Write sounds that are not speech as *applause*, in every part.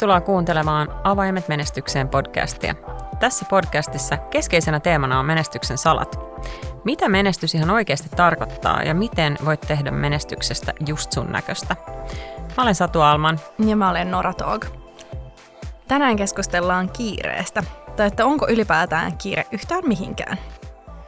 Tervetuloa kuuntelemaan Avaimet menestykseen podcastia. Tässä podcastissa keskeisenä teemana on menestyksen salat. Mitä menestys ihan oikeasti tarkoittaa ja miten voit tehdä menestyksestä just sun näköistä? Mä olen Satu Alman. Ja mä olen Nora Tog. Tänään keskustellaan kiireestä, tai että onko ylipäätään kiire yhtään mihinkään.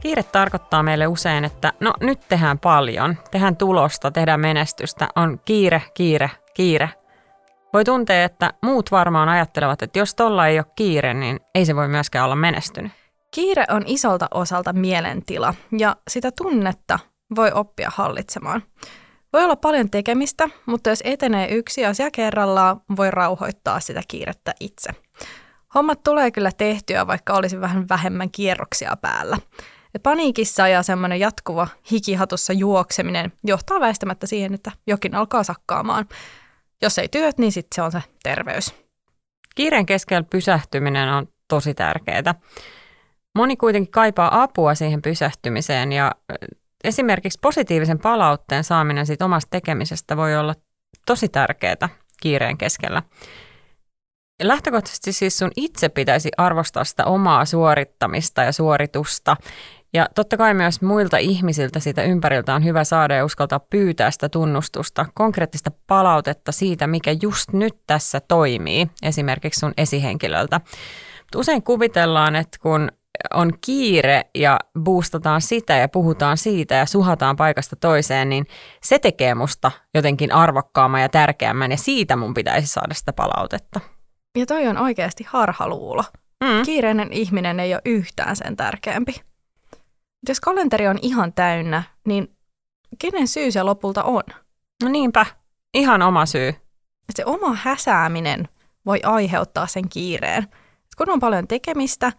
Kiire tarkoittaa meille usein, että no nyt tehdään paljon, tehdään tulosta, tehdään menestystä, on kiire, kiire, kiire – voi tuntea, että muut varmaan ajattelevat, että jos tolla ei ole kiire, niin ei se voi myöskään olla menestynyt. Kiire on isolta osalta mielentila ja sitä tunnetta voi oppia hallitsemaan. Voi olla paljon tekemistä, mutta jos etenee yksi asia kerrallaan, voi rauhoittaa sitä kiirettä itse. Hommat tulee kyllä tehtyä, vaikka olisi vähän vähemmän kierroksia päällä. Et paniikissa ja semmoinen jatkuva hikihatussa juokseminen johtaa väistämättä siihen, että jokin alkaa sakkaamaan. Jos ei työt, niin sitten se on se terveys. Kiireen keskellä pysähtyminen on tosi tärkeää. Moni kuitenkin kaipaa apua siihen pysähtymiseen ja esimerkiksi positiivisen palautteen saaminen siitä omasta tekemisestä voi olla tosi tärkeää kiireen keskellä. Lähtökohtaisesti siis sun itse pitäisi arvostaa sitä omaa suorittamista ja suoritusta ja totta kai myös muilta ihmisiltä siitä ympäriltä on hyvä saada ja uskaltaa pyytää sitä tunnustusta, konkreettista palautetta siitä, mikä just nyt tässä toimii, esimerkiksi sun esihenkilöltä. Mutta usein kuvitellaan, että kun on kiire ja boostataan sitä ja puhutaan siitä ja suhataan paikasta toiseen, niin se tekee musta jotenkin arvokkaamman ja tärkeämmän ja siitä mun pitäisi saada sitä palautetta. Ja toi on oikeasti harhaluulo. Mm. Kiireinen ihminen ei ole yhtään sen tärkeämpi. Jos kalenteri on ihan täynnä, niin kenen syy se lopulta on? No niinpä, ihan oma syy. Se oma häsääminen voi aiheuttaa sen kiireen. Kun on paljon tekemistä,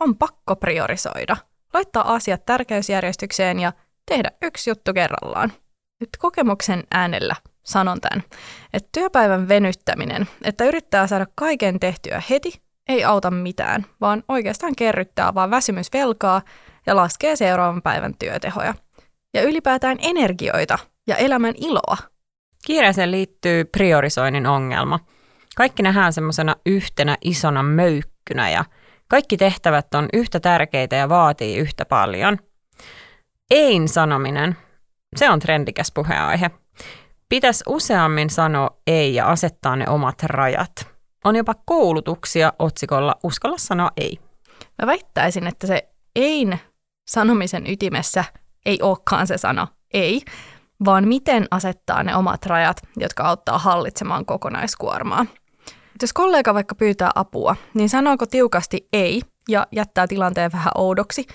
on pakko priorisoida. Laittaa asiat tärkeysjärjestykseen ja tehdä yksi juttu kerrallaan. Nyt kokemuksen äänellä sanon tämän, että työpäivän venyttäminen, että yrittää saada kaiken tehtyä heti, ei auta mitään, vaan oikeastaan kerryttää vaan väsymysvelkaa ja laskee seuraavan päivän työtehoja. Ja ylipäätään energioita ja elämän iloa. Kiireeseen liittyy priorisoinnin ongelma. Kaikki nähdään semmoisena yhtenä isona möykkynä ja kaikki tehtävät on yhtä tärkeitä ja vaatii yhtä paljon. Ein sanominen, se on trendikäs puheenaihe. Pitäisi useammin sanoa ei ja asettaa ne omat rajat. On jopa koulutuksia otsikolla Uskalla sanoa ei. Mä väittäisin, että se ein sanomisen ytimessä ei olekaan se sana ei, vaan miten asettaa ne omat rajat, jotka auttaa hallitsemaan kokonaiskuormaa. Jos kollega vaikka pyytää apua, niin sanooko tiukasti ei ja jättää tilanteen vähän oudoksi,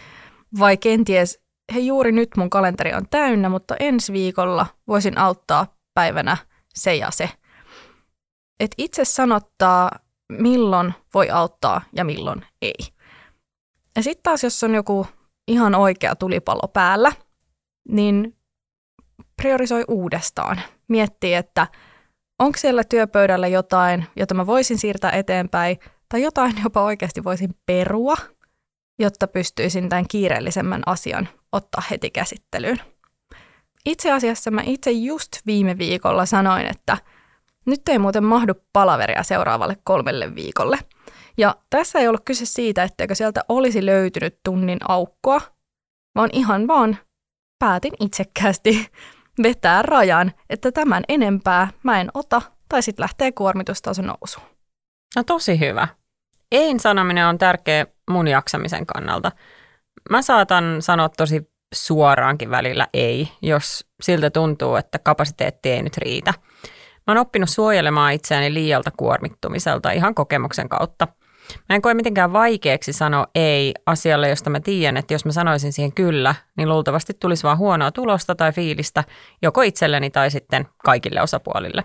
vai kenties he juuri nyt mun kalenteri on täynnä, mutta ensi viikolla voisin auttaa päivänä se ja se. Et itse sanottaa, milloin voi auttaa ja milloin ei. Ja sitten taas, jos on joku ihan oikea tulipallo päällä, niin priorisoi uudestaan. Miettii, että onko siellä työpöydällä jotain, jota mä voisin siirtää eteenpäin, tai jotain jopa oikeasti voisin perua, jotta pystyisin tämän kiireellisemmän asian ottaa heti käsittelyyn. Itse asiassa mä itse just viime viikolla sanoin, että nyt ei muuten mahdu palaveria seuraavalle kolmelle viikolle – ja tässä ei ollut kyse siitä, etteikö sieltä olisi löytynyt tunnin aukkoa, vaan ihan vaan päätin itsekkäästi *laughs* vetää rajan, että tämän enempää mä en ota, tai sitten lähtee kuormitustaso nousu. No tosi hyvä. Ein sanominen on tärkeä mun jaksamisen kannalta. Mä saatan sanoa tosi suoraankin välillä ei, jos siltä tuntuu, että kapasiteetti ei nyt riitä. Mä oon oppinut suojelemaan itseäni liialta kuormittumiselta ihan kokemuksen kautta – Mä en koe mitenkään vaikeaksi sanoa ei asialle, josta mä tiedän, että jos mä sanoisin siihen kyllä, niin luultavasti tulisi vaan huonoa tulosta tai fiilistä joko itselleni tai sitten kaikille osapuolille.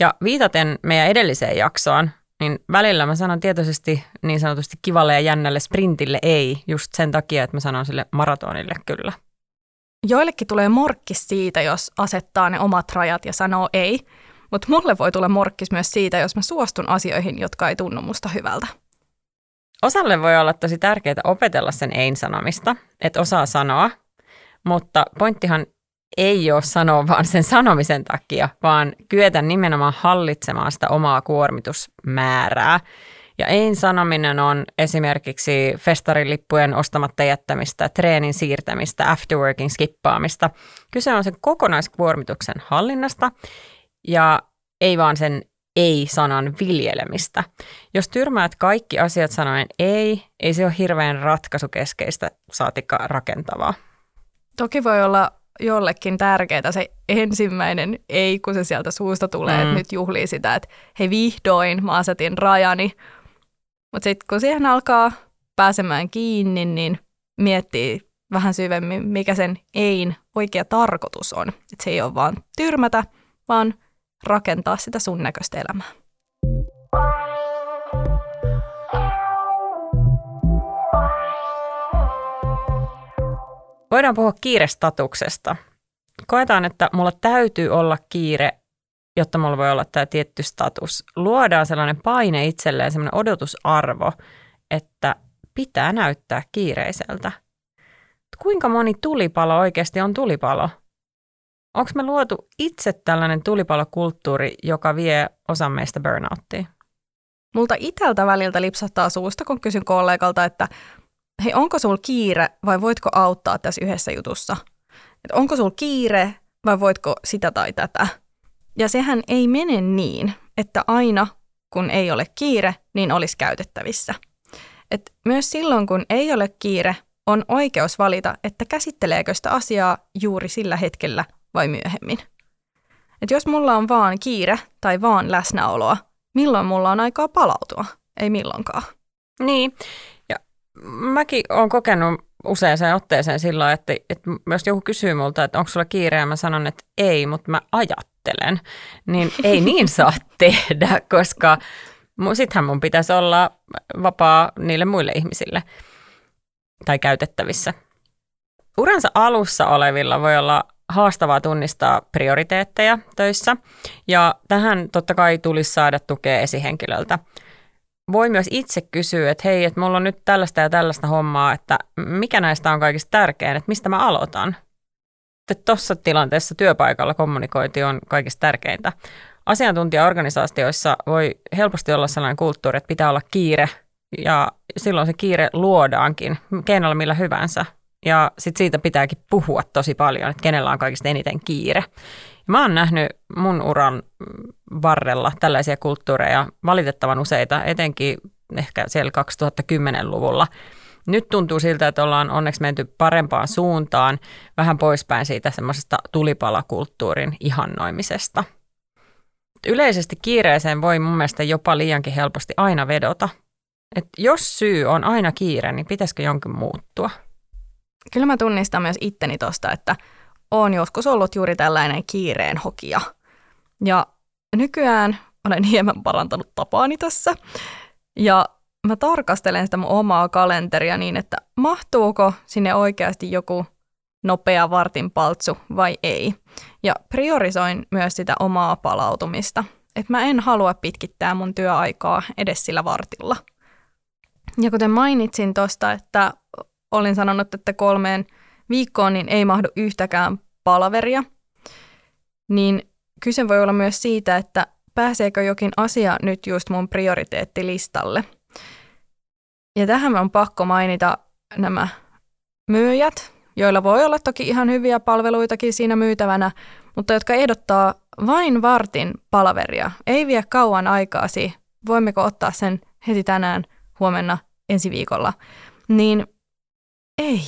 Ja viitaten meidän edelliseen jaksoon, niin välillä mä sanon tietoisesti niin sanotusti kivalle ja jännälle sprintille ei, just sen takia, että mä sanon sille maratonille kyllä. Joillekin tulee morkkis siitä, jos asettaa ne omat rajat ja sanoo ei – mutta mulle voi tulla morkkis myös siitä, jos mä suostun asioihin, jotka ei tunnu musta hyvältä. Osalle voi olla tosi tärkeää opetella sen ein-sanomista, että osaa sanoa, mutta pointtihan ei ole sanoa vaan sen sanomisen takia, vaan kyetä nimenomaan hallitsemaan sitä omaa kuormitusmäärää. Ja ei sanominen on esimerkiksi festarilippujen ostamatta jättämistä, treenin siirtämistä, afterworking skippaamista. Kyse on sen kokonaiskuormituksen hallinnasta ja ei vaan sen ei-sanan viljelemistä. Jos tyrmäät kaikki asiat sanoen ei, ei se ole hirveän ratkaisukeskeistä saatikka rakentavaa. Toki voi olla jollekin tärkeää se ensimmäinen ei, kun se sieltä suusta tulee, mm. että nyt juhlii sitä, että hei vihdoin mä asetin rajani. Mutta sitten kun siihen alkaa pääsemään kiinni, niin miettii vähän syvemmin, mikä sen ein oikea tarkoitus on. Että se ei ole vaan tyrmätä, vaan rakentaa sitä sun näköistä elämää. Voidaan puhua kiirestatuksesta. Koetaan, että mulla täytyy olla kiire, jotta mulla voi olla tämä tietty status. Luodaan sellainen paine itselleen, sellainen odotusarvo, että pitää näyttää kiireiseltä. Kuinka moni tulipalo oikeasti on tulipalo? Onko me luotu itse tällainen tulipalokulttuuri, joka vie osan meistä burnouttiin? Multa itseltä väliltä lipsahtaa suusta, kun kysyn kollegalta, että hei, onko sul kiire vai voitko auttaa tässä yhdessä jutussa? Et onko sul kiire vai voitko sitä tai tätä? Ja sehän ei mene niin, että aina kun ei ole kiire, niin olisi käytettävissä. Et myös silloin, kun ei ole kiire, on oikeus valita, että käsitteleekö sitä asiaa juuri sillä hetkellä vai myöhemmin. Et jos mulla on vaan kiire tai vaan läsnäoloa, milloin mulla on aikaa palautua? Ei milloinkaan. Niin, ja mäkin olen kokenut useaseen otteeseen silloin, että, että jos joku kysyy multa, että onko sulla kiire, ja mä sanon, että ei, mutta mä ajattelen, niin ei *laughs* niin saa tehdä, koska sittenhän mun pitäisi olla vapaa niille muille ihmisille tai käytettävissä. Uransa alussa olevilla voi olla haastavaa tunnistaa prioriteetteja töissä ja tähän totta kai tulisi saada tukea esihenkilöltä. Voi myös itse kysyä, että hei, että mulla on nyt tällaista ja tällaista hommaa, että mikä näistä on kaikista tärkein, että mistä mä aloitan. Tuossa tilanteessa työpaikalla kommunikointi on kaikista tärkeintä. Asiantuntijaorganisaatioissa voi helposti olla sellainen kulttuuri, että pitää olla kiire ja silloin se kiire luodaankin keinolla millä hyvänsä. Ja sit siitä pitääkin puhua tosi paljon, että kenellä on kaikista eniten kiire. Mä oon nähnyt mun uran varrella tällaisia kulttuureja valitettavan useita, etenkin ehkä siellä 2010-luvulla. Nyt tuntuu siltä, että ollaan onneksi menty parempaan suuntaan, vähän poispäin siitä semmoisesta tulipalakulttuurin ihannoimisesta. Yleisesti kiireeseen voi mun mielestä jopa liiankin helposti aina vedota. Et jos syy on aina kiire, niin pitäisikö jonkin muuttua? Kyllä mä tunnistan myös itteni tosta, että oon joskus ollut juuri tällainen kiireen hokija. Ja nykyään olen *laughs* hieman parantanut tapaani tässä. Ja mä tarkastelen sitä mun omaa kalenteria niin, että mahtuuko sinne oikeasti joku nopea vartin paltsu vai ei. Ja priorisoin myös sitä omaa palautumista. Että mä en halua pitkittää mun työaikaa edes sillä vartilla. Ja kuten mainitsin tuosta, että olin sanonut, että kolmeen viikkoon niin ei mahdu yhtäkään palaveria, niin kyse voi olla myös siitä, että pääseekö jokin asia nyt just mun prioriteettilistalle. Ja tähän on pakko mainita nämä myyjät, joilla voi olla toki ihan hyviä palveluitakin siinä myytävänä, mutta jotka ehdottaa vain vartin palaveria. Ei vie kauan aikaasi, voimmeko ottaa sen heti tänään, huomenna, ensi viikolla. Niin ei,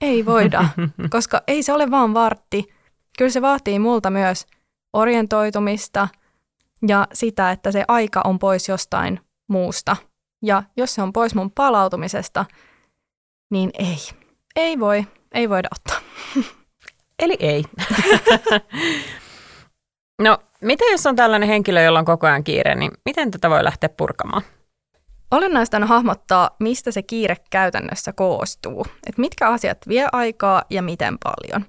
ei voida, *laughs* koska ei se ole vaan vartti. Kyllä se vaatii multa myös orientoitumista ja sitä, että se aika on pois jostain muusta. Ja jos se on pois mun palautumisesta, niin ei. Ei voi, ei voida ottaa. *laughs* Eli ei. *laughs* no, mitä jos on tällainen henkilö, jolla on koko ajan kiire, niin miten tätä voi lähteä purkamaan? Olennaista on hahmottaa, mistä se kiire käytännössä koostuu. Että mitkä asiat vie aikaa ja miten paljon.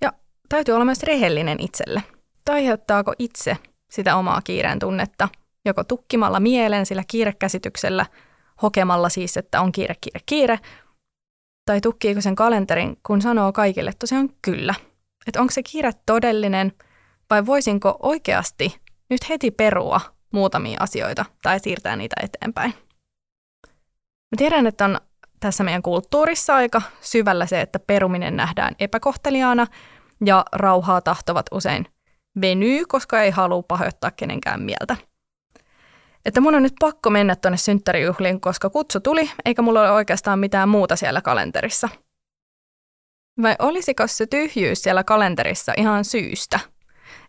Ja täytyy olla myös rehellinen itselle. Aiheuttaako itse sitä omaa kiireen tunnetta, joko tukkimalla mielen sillä kiirekäsityksellä, hokemalla siis, että on kiire, kiire, kiire, tai tukkiiko sen kalenterin, kun sanoo kaikille tosiaan kyllä, että onko se kiire todellinen vai voisinko oikeasti nyt heti perua muutamia asioita tai siirtää niitä eteenpäin. Mä tiedän, että on tässä meidän kulttuurissa aika syvällä se, että peruminen nähdään epäkohteliaana ja rauhaa tahtovat usein venyy, koska ei halua pahoittaa kenenkään mieltä. Että mun on nyt pakko mennä tuonne synttärijuhliin, koska kutsu tuli, eikä mulla ole oikeastaan mitään muuta siellä kalenterissa. Vai olisiko se tyhjyys siellä kalenterissa ihan syystä?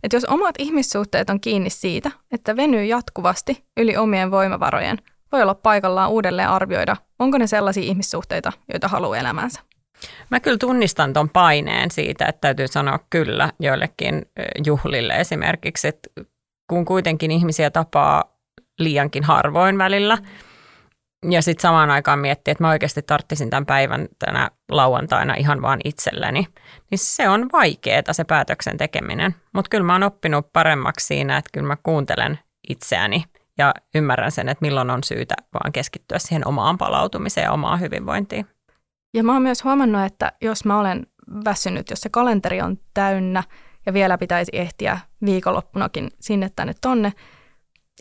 Että jos omat ihmissuhteet on kiinni siitä, että venyy jatkuvasti yli omien voimavarojen, voi olla paikallaan uudelleen arvioida, onko ne sellaisia ihmissuhteita, joita haluaa elämänsä. Mä kyllä tunnistan ton paineen siitä, että täytyy sanoa kyllä joillekin juhlille esimerkiksi, että kun kuitenkin ihmisiä tapaa liiankin harvoin välillä, ja sitten samaan aikaan miettiä, että mä oikeasti tarttisin tämän päivän tänä lauantaina ihan vaan itselleni, niin se on vaikeaa se päätöksen tekeminen. Mutta kyllä mä oon oppinut paremmaksi siinä, että kyllä mä kuuntelen itseäni ja ymmärrän sen, että milloin on syytä vaan keskittyä siihen omaan palautumiseen ja omaan hyvinvointiin. Ja mä oon myös huomannut, että jos mä olen väsynyt, jos se kalenteri on täynnä ja vielä pitäisi ehtiä viikonloppunakin sinne tänne tonne,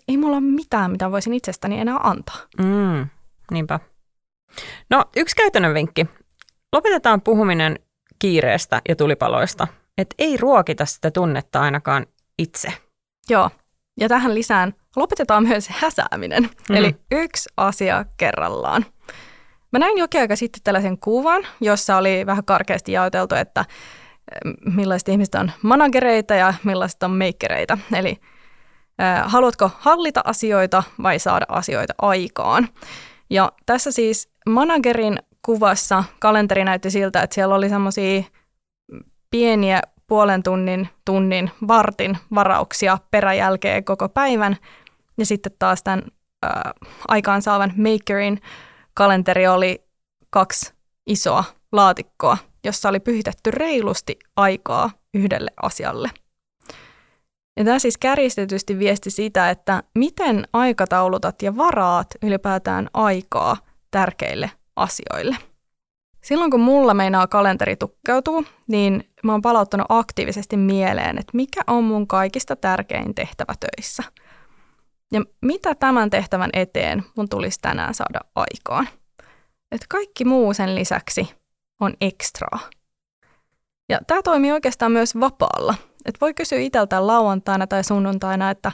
ei mulla ole mitään, mitä voisin itsestäni enää antaa. Mm, niinpä. No yksi käytännön vinkki. Lopetetaan puhuminen kiireestä ja tulipaloista. Että ei ruokita sitä tunnetta ainakaan itse. Joo, ja tähän lisään lopetetaan myös häsääminen. Mm. Eli yksi asia kerrallaan. Mä näin jokin aika sitten tällaisen kuvan, jossa oli vähän karkeasti jaoteltu, että eh, millaiset ihmiset on managereita ja millaiset on makereita. Eli haluatko hallita asioita vai saada asioita aikaan. Ja tässä siis managerin kuvassa kalenteri näytti siltä, että siellä oli semmoisia pieniä puolen tunnin, tunnin, vartin varauksia peräjälkeen koko päivän. Ja sitten taas tämän äh, aikaansaavan makerin kalenteri oli kaksi isoa laatikkoa, jossa oli pyhitetty reilusti aikaa yhdelle asialle – ja tämä siis kärjistetysti viesti sitä, että miten aikataulutat ja varaat ylipäätään aikaa tärkeille asioille. Silloin kun mulla meinaa kalenteri tukkeutuu, niin mä oon palauttanut aktiivisesti mieleen, että mikä on mun kaikista tärkein tehtävä töissä. Ja mitä tämän tehtävän eteen mun tulisi tänään saada aikaan. Että kaikki muu sen lisäksi on ekstraa. Ja tämä toimii oikeastaan myös vapaalla – et voi kysyä itseltään lauantaina tai sunnuntaina, että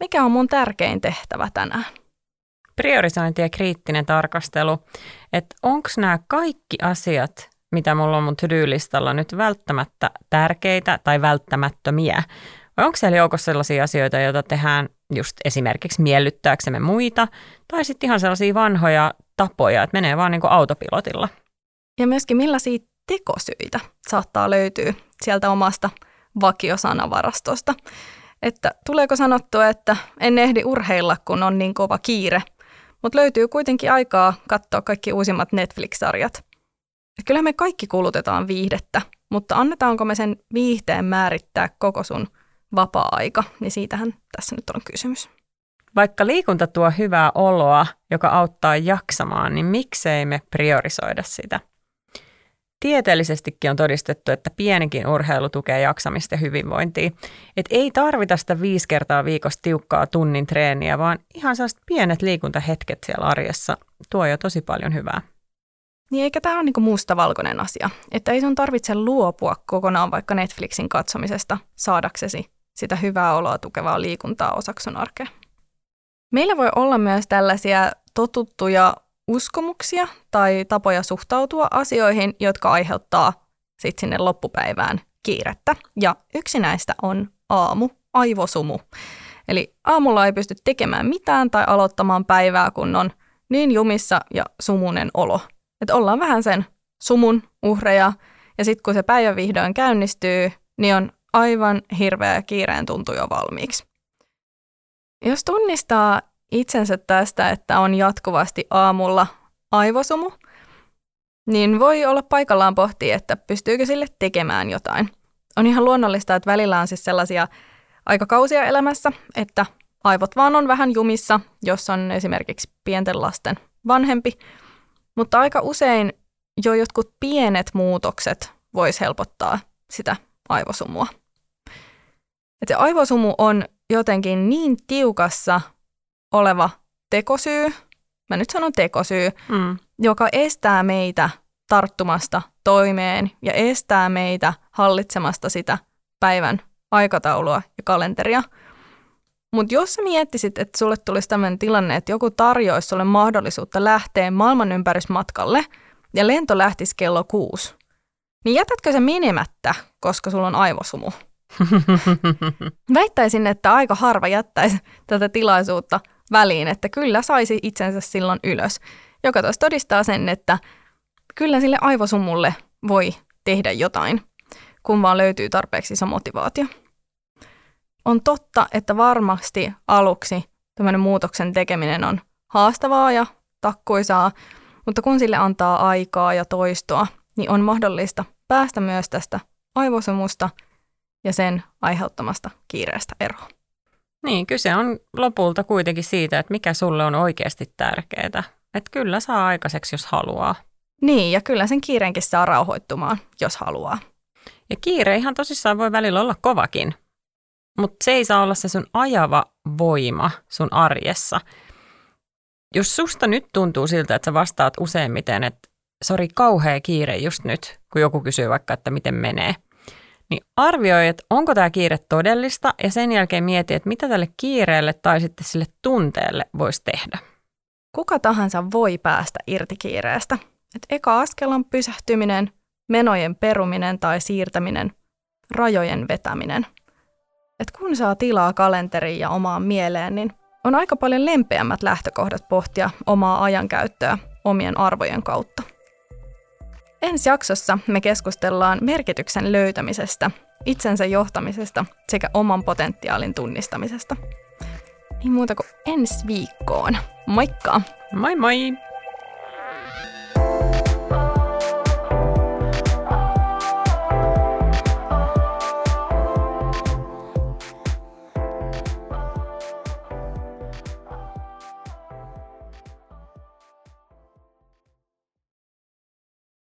mikä on mun tärkein tehtävä tänään. Priorisointi ja kriittinen tarkastelu, että onko nämä kaikki asiat, mitä mulla on mun to-do-listalla nyt välttämättä tärkeitä tai välttämättömiä, vai onko siellä joukossa sellaisia asioita, joita tehdään just esimerkiksi miellyttääksemme muita, tai sitten ihan sellaisia vanhoja tapoja, että menee vaan niin kuin autopilotilla. Ja myöskin millaisia tekosyitä saattaa löytyä sieltä omasta vakiosanavarastosta. Että tuleeko sanottua, että en ehdi urheilla, kun on niin kova kiire, mutta löytyy kuitenkin aikaa katsoa kaikki uusimmat Netflix-sarjat. Et kyllä me kaikki kulutetaan viihdettä, mutta annetaanko me sen viihteen määrittää koko sun vapaa-aika, niin siitähän tässä nyt on kysymys. Vaikka liikunta tuo hyvää oloa, joka auttaa jaksamaan, niin miksei me priorisoida sitä? Tieteellisestikin on todistettu, että pienikin urheilu tukee jaksamista ja hyvinvointia. Et ei tarvita sitä viisi kertaa viikossa tiukkaa tunnin treeniä, vaan ihan sellaiset pienet liikuntahetket siellä arjessa tuo jo tosi paljon hyvää. Niin eikä tämä ole niinku musta-valkoinen asia. Että ei sun tarvitse luopua kokonaan vaikka Netflixin katsomisesta saadaksesi sitä hyvää oloa tukevaa liikuntaa osaksi sun arkea. Meillä voi olla myös tällaisia totuttuja uskomuksia tai tapoja suhtautua asioihin, jotka aiheuttaa sitten sinne loppupäivään kiirettä. Ja yksi näistä on aamu, aivosumu. Eli aamulla ei pysty tekemään mitään tai aloittamaan päivää, kun on niin jumissa ja sumunen olo. Että ollaan vähän sen sumun uhreja, ja sitten kun se päivä vihdoin käynnistyy, niin on aivan hirveä kiireen tuntu jo valmiiksi. Jos tunnistaa itsensä tästä, että on jatkuvasti aamulla aivosumu, niin voi olla paikallaan pohtia, että pystyykö sille tekemään jotain. On ihan luonnollista, että välillä on siis sellaisia aikakausia elämässä, että aivot vaan on vähän jumissa, jos on esimerkiksi pienten lasten vanhempi, mutta aika usein jo jotkut pienet muutokset vois helpottaa sitä aivosumua. Et se aivosumu on jotenkin niin tiukassa oleva tekosyy, mä nyt sanon tekosyy, mm. joka estää meitä tarttumasta toimeen ja estää meitä hallitsemasta sitä päivän aikataulua ja kalenteria. Mutta jos sä miettisit, että sulle tulisi tämmöinen tilanne, että joku tarjoaisi sulle mahdollisuutta lähteä maailmanympärysmatkalle ja lento lähtisi kello kuusi, niin jätätkö se menemättä, koska sulla on aivosumu? *laughs* Väittäisin, että aika harva jättäisi tätä tilaisuutta väliin, että kyllä saisi itsensä silloin ylös, joka taas todistaa sen, että kyllä sille aivosumulle voi tehdä jotain, kun vaan löytyy tarpeeksi iso motivaatio. On totta, että varmasti aluksi tämmöinen muutoksen tekeminen on haastavaa ja takkuisaa, mutta kun sille antaa aikaa ja toistoa, niin on mahdollista päästä myös tästä aivosumusta ja sen aiheuttamasta kiireestä eroon. Niin, kyse on lopulta kuitenkin siitä, että mikä sulle on oikeasti tärkeää. Että kyllä saa aikaiseksi, jos haluaa. Niin, ja kyllä sen kiireenkin saa rauhoittumaan, jos haluaa. Ja kiire ihan tosissaan voi välillä olla kovakin, mutta se ei saa olla se sun ajava voima sun arjessa. Jos susta nyt tuntuu siltä, että sä vastaat useimmiten, että sori, kauhea kiire just nyt, kun joku kysyy vaikka, että miten menee, niin arvioi, että onko tämä kiire todellista ja sen jälkeen mieti, että mitä tälle kiireelle tai sitten sille tunteelle voisi tehdä. Kuka tahansa voi päästä irti kiireestä. Et eka askel on pysähtyminen, menojen peruminen tai siirtäminen, rajojen vetäminen. Et kun saa tilaa kalenteriin ja omaan mieleen, niin on aika paljon lempeämmät lähtökohdat pohtia omaa ajankäyttöä omien arvojen kautta. Ensi jaksossa me keskustellaan merkityksen löytämisestä, itsensä johtamisesta sekä oman potentiaalin tunnistamisesta. Niin muuta kuin ensi viikkoon. Moikka! Moi moi!